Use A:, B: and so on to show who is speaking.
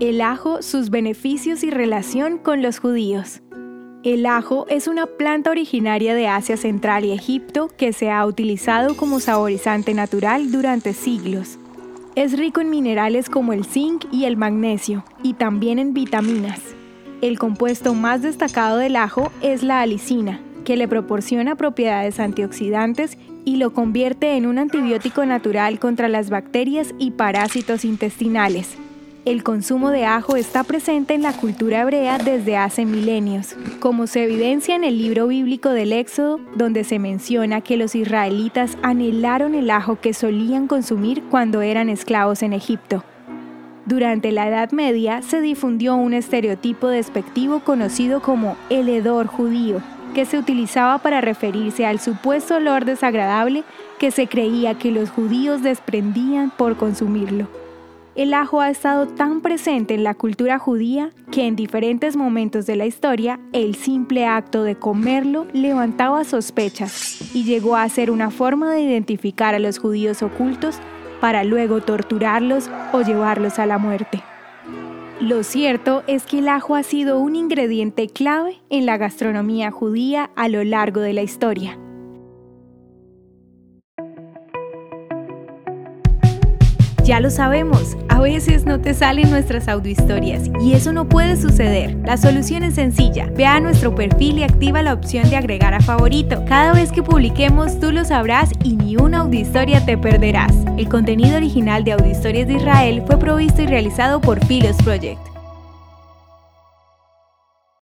A: El ajo, sus beneficios y relación con los judíos. El ajo es una planta originaria de Asia Central y Egipto que se ha utilizado como saborizante natural durante siglos. Es rico en minerales como el zinc y el magnesio, y también en vitaminas. El compuesto más destacado del ajo es la alicina, que le proporciona propiedades antioxidantes y lo convierte en un antibiótico natural contra las bacterias y parásitos intestinales. El consumo de ajo está presente en la cultura hebrea desde hace milenios, como se evidencia en el libro bíblico del Éxodo, donde se menciona que los israelitas anhelaron el ajo que solían consumir cuando eran esclavos en Egipto. Durante la Edad Media se difundió un estereotipo despectivo conocido como el hedor judío, que se utilizaba para referirse al supuesto olor desagradable que se creía que los judíos desprendían por consumirlo el ajo ha estado tan presente en la cultura judía que en diferentes momentos de la historia el simple acto de comerlo levantaba sospechas y llegó a ser una forma de identificar a los judíos ocultos para luego torturarlos o llevarlos a la muerte. Lo cierto es que el ajo ha sido un ingrediente clave en la gastronomía judía a lo largo de la historia. Ya lo sabemos, a veces no te salen nuestras audiohistorias y eso no puede suceder. La solución es sencilla. Ve a nuestro perfil y activa la opción de agregar a favorito. Cada vez que publiquemos tú lo sabrás y ni una audiohistoria te perderás. El contenido original de Audiohistorias de Israel fue provisto y realizado por Philos Project.